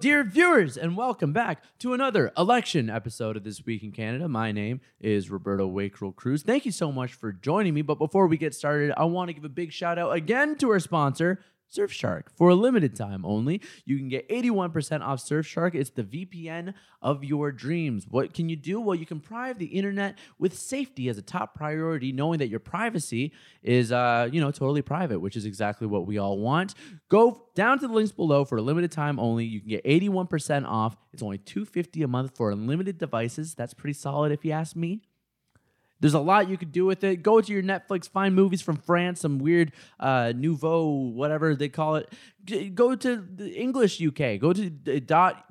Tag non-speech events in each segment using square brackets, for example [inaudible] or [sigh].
dear viewers, and welcome back to another election episode of This Week in Canada. My name is Roberto Wakerel Cruz. Thank you so much for joining me. But before we get started, I want to give a big shout out again to our sponsor, Surfshark. For a limited time only, you can get 81% off Surfshark. It's the VPN of your dreams. What can you do? Well, you can prive the internet with safety as a top priority, knowing that your privacy is, uh, you know, totally private, which is exactly what we all want. Go down to the links below for a limited time only. You can get 81% off. It's only 250 a month for unlimited devices. That's pretty solid if you ask me. There's a lot you could do with it. Go to your Netflix, find movies from France, some weird uh, nouveau, whatever they call it. Go to the English UK, go to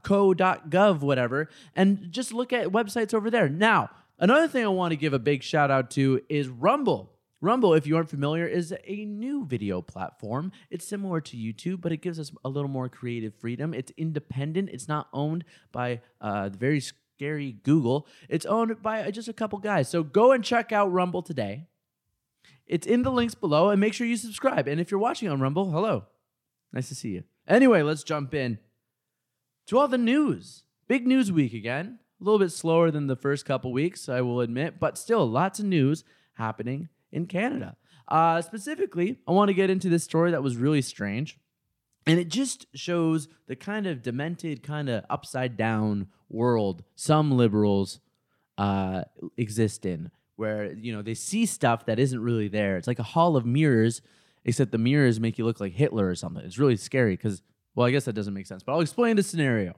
.co.gov, whatever, and just look at websites over there. Now, another thing I want to give a big shout out to is Rumble. Rumble, if you aren't familiar, is a new video platform. It's similar to YouTube, but it gives us a little more creative freedom. It's independent. It's not owned by uh, the very scary Google. It's owned by just a couple guys. So go and check out Rumble today. It's in the links below, and make sure you subscribe. And if you're watching on Rumble, hello, nice to see you. Anyway, let's jump in to all the news. Big news week again. A little bit slower than the first couple weeks, I will admit, but still lots of news happening in Canada. Uh, specifically, I want to get into this story that was really strange. And it just shows the kind of demented, kind of upside down world some liberals uh, exist in, where you know they see stuff that isn't really there. It's like a hall of mirrors, except the mirrors make you look like Hitler or something. It's really scary because, well, I guess that doesn't make sense, but I'll explain the scenario.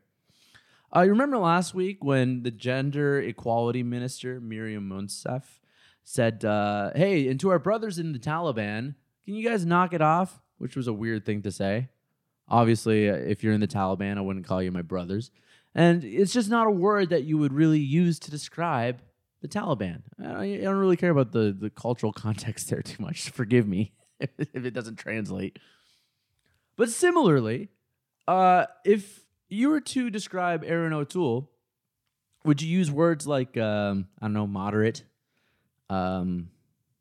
Uh, you remember last week when the gender equality minister Maryam Monsef said, uh, "Hey, and to our brothers in the Taliban, can you guys knock it off?" Which was a weird thing to say. Obviously, uh, if you're in the Taliban, I wouldn't call you my brothers. And it's just not a word that you would really use to describe the Taliban. I don't really care about the, the cultural [laughs] context there too much. Forgive me [laughs] if it doesn't translate. But similarly, uh, if you were to describe Erin O'Toole, would you use words like, um, I don't know, moderate, um,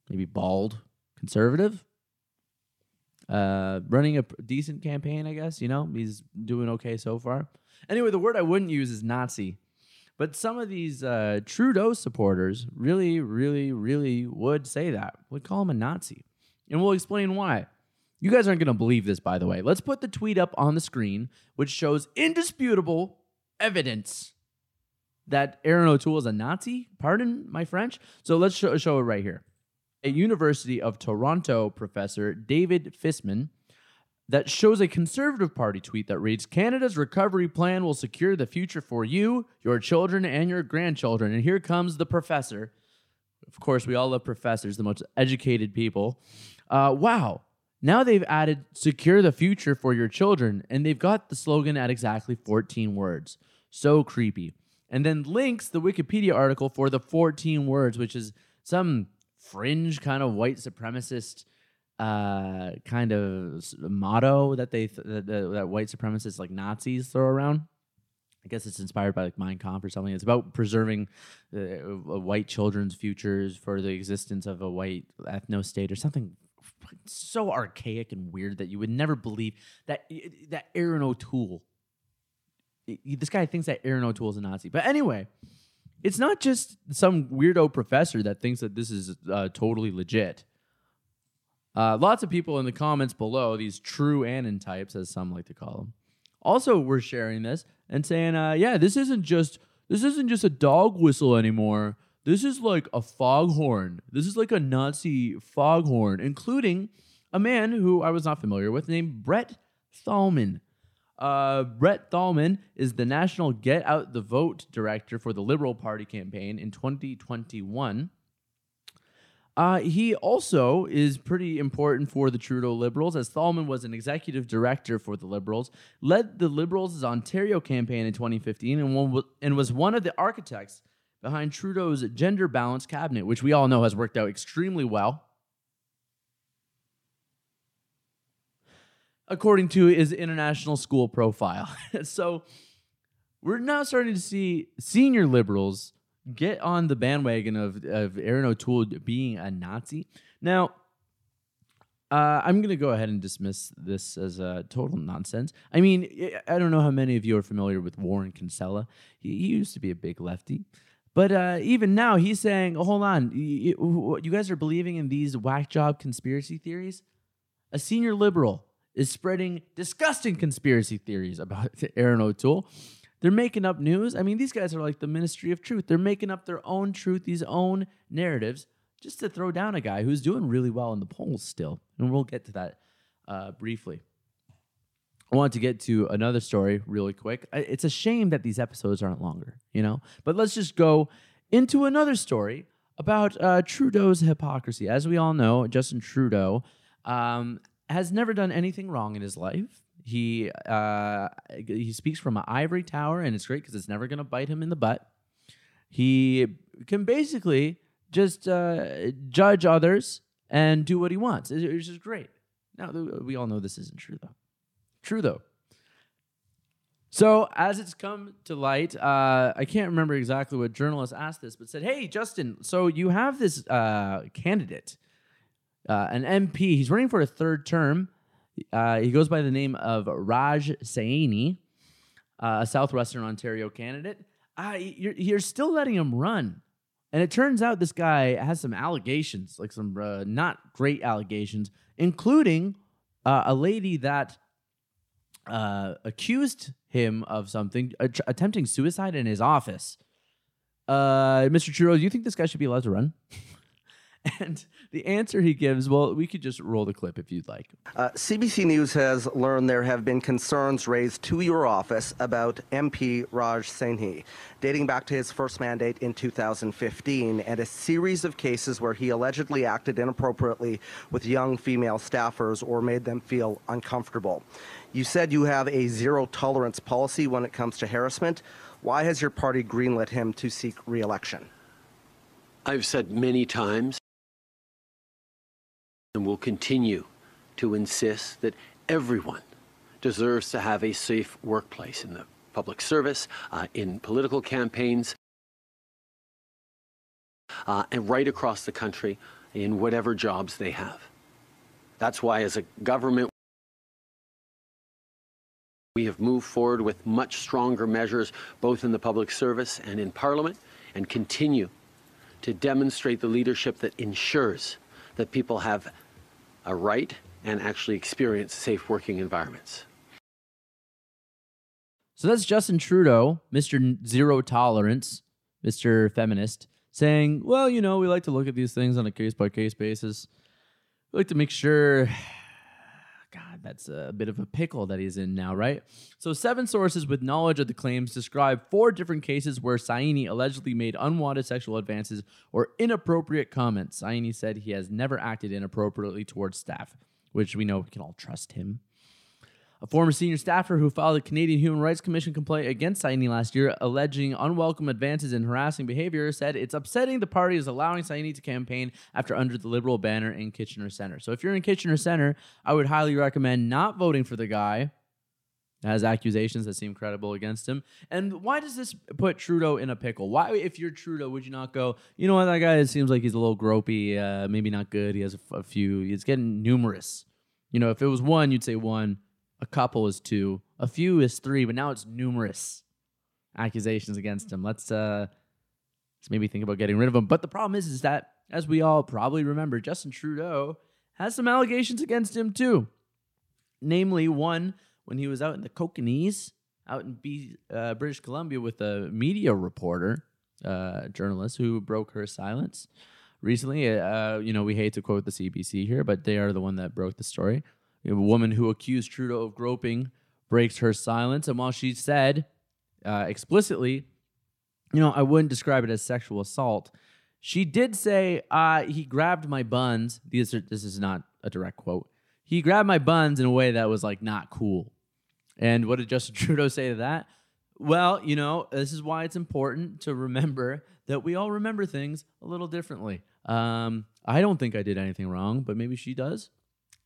maybe bald, conservative? uh, running a decent campaign, I guess. You know, he's doing okay so far. Anyway, the word I wouldn't use is Nazi. But some of these uh, Trudeau supporters really, really, really would say that, would call him a Nazi. And we'll explain why. You guys aren't going to believe this, by the way. Let's put the tweet up on the screen, which shows indisputable evidence that Erin O'Toole is a Nazi. Pardon my French. So let's show, show it right here a University of Toronto professor, David Fisman, that shows a Conservative Party tweet that reads Canada's recovery plan will secure the future for you, your children, and your grandchildren. And here comes the professor. Of course, we all love professors, the most educated people. Uh, wow. Now they've added secure the future for your children, and they've got the slogan at exactly 14 words. So creepy. And then links the Wikipedia article for the 14 words, which is some fringe kind of white supremacist uh kind of motto that they th- that, that, white supremacists like Nazis throw around. I guess it's inspired by like Mein Kampf or something. It's about preserving uh, white children's futures for the existence of a white ethno state or something so archaic and weird that you would never believe that that Erin O'Toole. This guy thinks that Erin O'Toole is a Nazi. But anyway, it's not just some weirdo professor that thinks that this is uh, totally legit. Uh, lots of people in the comments below, these true Anon types, as some like to call them, also were sharing this and saying, uh, "Yeah, this isn't just this isn't just a dog whistle anymore. This is like a foghorn. This is like a Nazi foghorn, including a man who I was not familiar with named Brett Thalman. Uh, Brett Thalman is the national Get Out the Vote director for the Liberal Party campaign in 2021. Uh, he also is pretty important for the Trudeau Liberals, as Thalman was an executive director for the Liberals, led the Liberals' Ontario campaign in 2015, and, and was one of the architects behind Trudeau's gender balanced cabinet, which we all know has worked out extremely well. according to his international school profile. [laughs] so we're now starting to see senior liberals get on the bandwagon of, of Erin O'Toole being a Nazi. Now, Uh, I'm going to go ahead and dismiss this as a total nonsense. I mean, I- don't know how many of you are familiar with Warren Kinsella. He, he used to be a big lefty. But uh, even now, he's saying, oh, hold on, you you guys are believing in these whack job conspiracy theories? A senior liberal is spreading disgusting conspiracy theories about [laughs] Aaron O'Toole. They're making up news. I mean, these guys are like the Ministry of Truth. They're making up their own truth, these own narratives, just to throw down a guy who's doing really well in the polls still. And we'll get to that uh, briefly. I want to get to another story really quick. It's a shame that these episodes aren't longer, you know? But let's just go into another story about uh, Trudeau's hypocrisy. As we all know, Justin Trudeau um, has never done anything wrong in his life. He uh, he speaks from an ivory tower, and it's great because it's never going to bite him in the butt. He can basically just uh, judge others and do what he wants, It- it's just great. Now we all know this isn't true, though. True though. So as it's come to light, uh, I can't remember exactly what journalist asked this, but said, "Hey, Justin, so you have this uh, candidate, uh, an MP. He's running for a third term. Uh, he goes by the name of Raj Saini, uh, a Southwestern Ontario candidate. Uh, you're, you're still letting him run." And it turns out this guy has some allegations, like some uh, not great allegations, including uh, a lady that accused him of something, att- attempting suicide in his office. Mr. Trudeau, do you think this guy should be allowed to run? [laughs] [laughs] and the answer he gives, well, we could just roll the clip if you'd like. Uh, CBC News has learned there have been concerns raised to your office about MP Raj Saini, dating back to his first mandate in 2015 and a series of cases where he allegedly acted inappropriately with young female staffers or made them feel uncomfortable. You said you have a zero tolerance policy when it comes to harassment. Why has your party greenlit him to seek re election? I've said many times and will continue to insist that everyone deserves to have a safe workplace in the public service, uh, in political campaigns, uh, and right across the country in whatever jobs they have. That's why, as a government, we have moved forward with much stronger measures both in the public service and in Parliament and continue to demonstrate the leadership that ensures that people have a right and actually experience safe working environments. So that's Justin Trudeau, Mr. Zero Tolerance, Mr. Feminist, saying, well, you know, we like to look at these things on a case by case basis. We like to make sure. God, that's a bit of a pickle that he's in now, right? So, seven sources with knowledge of the claims describe four different cases where Saini allegedly made unwanted sexual advances or inappropriate comments. Saini said he has never acted inappropriately towards staff, which we know we can all trust him. A former senior staffer who filed a Canadian Human Rights Commission complaint against Saini last year, alleging unwelcome advances and harassing behavior, said it's upsetting the party is allowing Saini to campaign after under the Liberal banner in Kitchener Center. So if you're in Kitchener Center, I would highly recommend not voting for the guy has accusations that seem credible against him. And why does this put Trudeau in a pickle? Why, if you're Trudeau, would you not go, you know what, that guy seems like he's a little gropey, uh, maybe not good. He has a, f- a few, he's getting numerous. You know, if it was one, you'd say one. A couple is two. A few is three, but now it's numerous accusations against him. Let's uh let's maybe think about getting rid of him. But the problem is is that, as we all probably remember, Justin Trudeau has some allegations against him too. Namely, one when he was out in the Kokanese, out in B, uh, British Columbia with a media reporter, uh, journalist who broke her silence recently. Uh, you know, we hate to quote the CBC here, but they are the one that broke the story. A woman who accused Trudeau of groping breaks her silence, and while she said uh, explicitly, you know, I wouldn't describe it as sexual assault. She did say, uh, he grabbed my buns. These are, this is not a direct quote. He grabbed my buns in a way that was like not cool. And what did Justin [laughs] Trudeau say to that? Well, you know, this is why it's important to remember that we all remember things a little differently. Um, I don't think I did anything wrong, but maybe she does.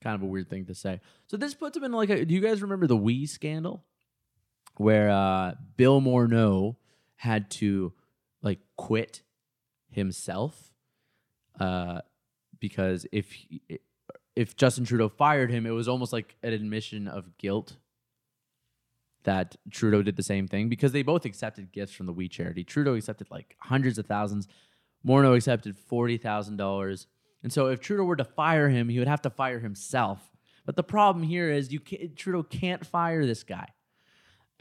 Kind of a weird thing to say. So this puts him in like a. Do you guys remember the We scandal, where uh, Bill Morneau had to like quit himself uh, because if he, if Justin Trudeau fired him, it was almost like an admission of guilt that Trudeau did the same thing because they both accepted gifts from the We Charity. Trudeau accepted like hundreds of thousands. Morneau accepted forty thousand dollars. And so, if Trudeau were to fire him, he would have to fire himself. But the problem here is you can't, Trudeau can't fire this guy.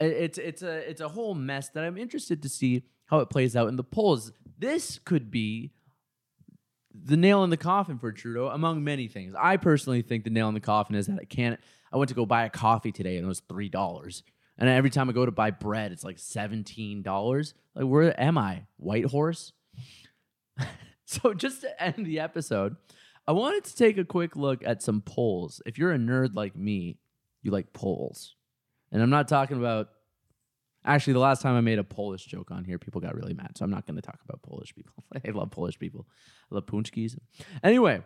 It's it's a it's a whole mess that I'm interested to see how it plays out in the polls. This could be the nail in the coffin for Trudeau, among many things. I personally think the nail in the coffin is that I can't. I went to go buy a coffee today and it was three dollars. And every time I go to buy bread, it's like seventeen dollars. Like, where am I? Whitehorse. [laughs] so just to end the episode, I wanted to take a quick look at some polls. If you're a nerd like me, you like polls, and I'm not talking about Actually, the last time I made a Polish joke on here, people got really mad. So I'm not going to talk about Polish people. [laughs] I love Polish people. I love punchkis. Anyway,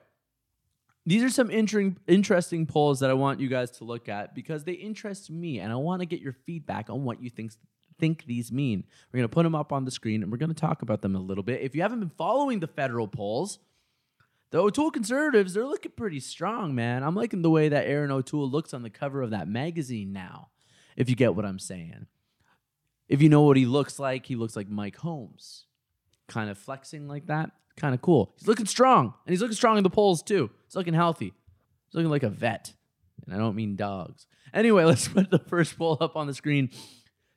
these are some inter- interesting polls that I want you guys to look at because they interest me and I want to get your feedback on what you think think these mean. We're going to put them up on the screen and we're going to talk about them a little bit. If you haven't been following the federal polls, the O'Toole conservatives, they're looking pretty strong, man. I'm liking the way that Erin O'Toole looks on the cover of that magazine now, if you get what I'm saying. If you know what he looks like, he looks like Mike Holmes, kind of flexing like that. Kind of cool. He's looking strong, and he's looking strong in the polls too. He's looking healthy. He's looking like a vet, and I don't mean dogs. Anyway, [laughs] let's put the first poll up on the screen.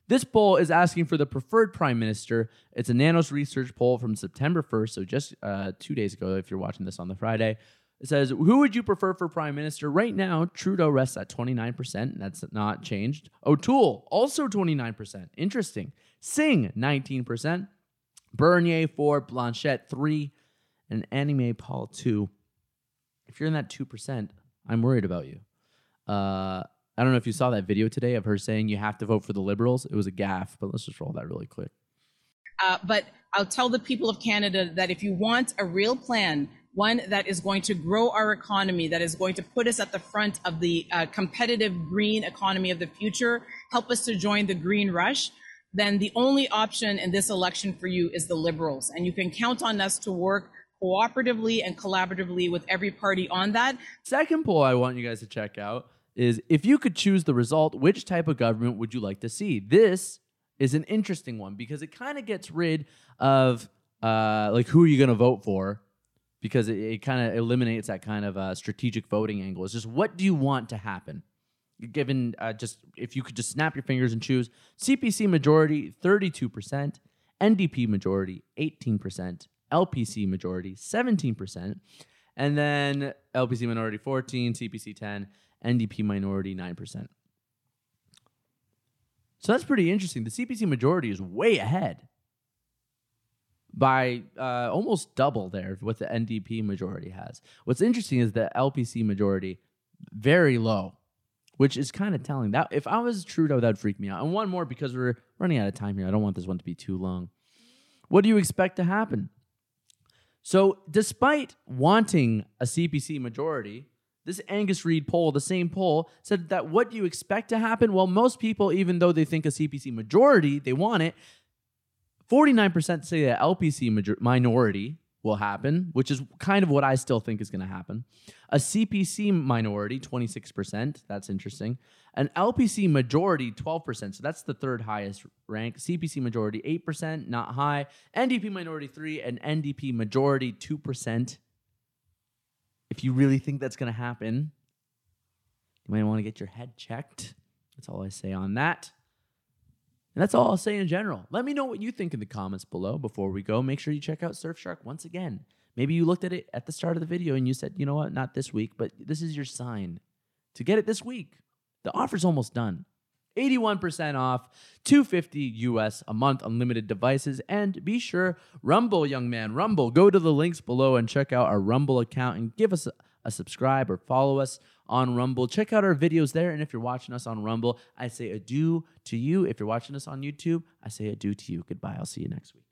This poll is asking for the preferred prime minister. It's a Nanos research poll from September 1st, so just uh, two days ago, if you're watching this on the Friday. It says, Who would you prefer for prime minister? Right now, Trudeau rests at 29%. And that's not changed. O'Toole, also 29%. Interesting. Singh, 19%. Bernier, 4. Blanchet, 3. And Annamie Paul, 2. If you're in that 2%, I'm worried about you. Uh, I don't know if you saw that video today of her saying you have to vote for the Liberals. It was a gaffe, but let's just roll that really quick. Uh, but I'll tell the people of Canada that if you want a real plan one that is going to grow our economy, that is going to put us at the front of the uh, competitive green economy of the future, help us to join the green rush, then the only option in this election for you is the Liberals. And you can count on us to work cooperatively and collaboratively with every party on that. Second poll I want you guys to check out is if you could choose the result, which type of government would you like to see? This is an interesting one because it kind of gets rid of uh, like who are you going to vote for because it, it kind of eliminates that kind of uh, strategic voting angle. It's just what do you want to happen? Given uh, just if you could just snap your fingers and choose CPC majority 32%, NDP majority 18%, LPC majority 17%, and then LPC minority 14, CPC 10, NDP minority 9%. So that's pretty interesting. The CPC majority is way ahead by uh, almost double there what the NDP majority has. What's interesting is the LPC majority very low, which is kind of telling. That if I was Trudeau, that'd freak me out. And one more because we're running out of time here. I don't want this one to be too long. What do you expect to happen? So, despite wanting a CPC majority, this Angus Reid poll, the same poll, said that what do you expect to happen? Well, most people, even though they think a CPC majority, they want it, 49% say that LPC major- minority will happen, which is kind of what I still think is going to happen. A CPC minority, 26%. That's interesting. An LPC majority, 12%. So that's the third highest rank. CPC majority, 8%, not high. NDP minority, 3 and NDP majority, 2%. If you really think that's going to happen, you might want to get your head checked. That's all I say on that. And that's all I'll say in general. Let me know what you think in the comments below before we go. Make sure you check out Surfshark once again. Maybe you looked at it at the start of the video and you said, you know what, not this week, but this is your sign to get it this week. The offer's almost done. 81% off, 250 US a month, unlimited devices, and be sure Rumble, young man, Rumble. Go to the links below and check out our Rumble account and give us a, a subscribe or follow us on Rumble. Check out our videos there. And if you're watching us on Rumble, I say adieu to you. If you're watching us on YouTube, I say adieu to you. Goodbye. I'll see you next week.